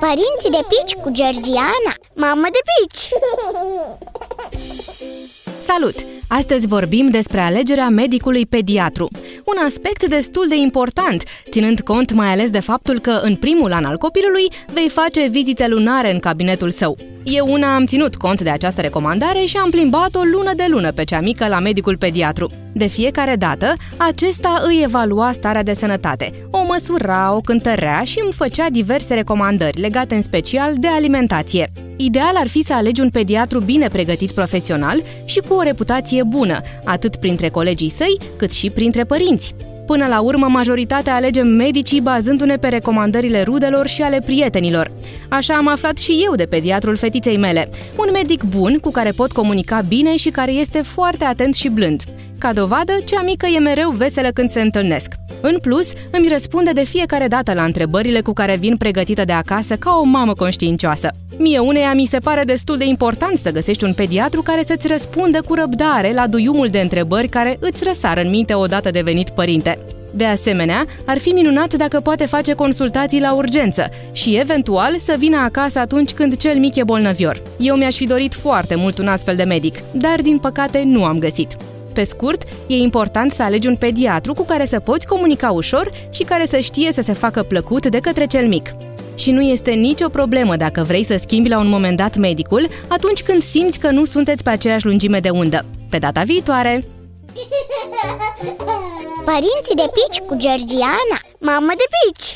Părinții de pici cu Georgiana Mamă de pici! Salut! Astăzi vorbim despre alegerea medicului pediatru. Un aspect destul de important, ținând cont mai ales de faptul că în primul an al copilului vei face vizite lunare în cabinetul său. Eu una am ținut cont de această recomandare și am plimbat-o lună de lună pe cea mică la medicul pediatru. De fiecare dată, acesta îi evalua starea de sănătate, o măsura, o cântărea și îmi făcea diverse recomandări legate în special de alimentație. Ideal ar fi să alegi un pediatru bine pregătit profesional și cu o reputație bună, atât printre colegii săi, cât și printre părinți. Până la urmă, majoritatea alegem medicii bazându-ne pe recomandările rudelor și ale prietenilor. Așa am aflat și eu de pediatrul fetiței mele, un medic bun cu care pot comunica bine și care este foarte atent și blând. Ca dovadă, cea mică e mereu veselă când se întâlnesc. În plus, îmi răspunde de fiecare dată la întrebările cu care vin pregătită de acasă ca o mamă conștiincioasă. Mie uneia mi se pare destul de important să găsești un pediatru care să-ți răspundă cu răbdare la duiumul de întrebări care îți răsar în minte odată devenit părinte. De asemenea, ar fi minunat dacă poate face consultații la urgență și, eventual, să vină acasă atunci când cel mic e bolnăvior. Eu mi-aș fi dorit foarte mult un astfel de medic, dar, din păcate, nu am găsit. Pe scurt, e important să alegi un pediatru cu care să poți comunica ușor și care să știe să se facă plăcut de către cel mic. Și nu este nicio problemă dacă vrei să schimbi la un moment dat medicul atunci când simți că nu sunteți pe aceeași lungime de undă. Pe data viitoare! Părinții de pici cu Georgiana Mamă de pici!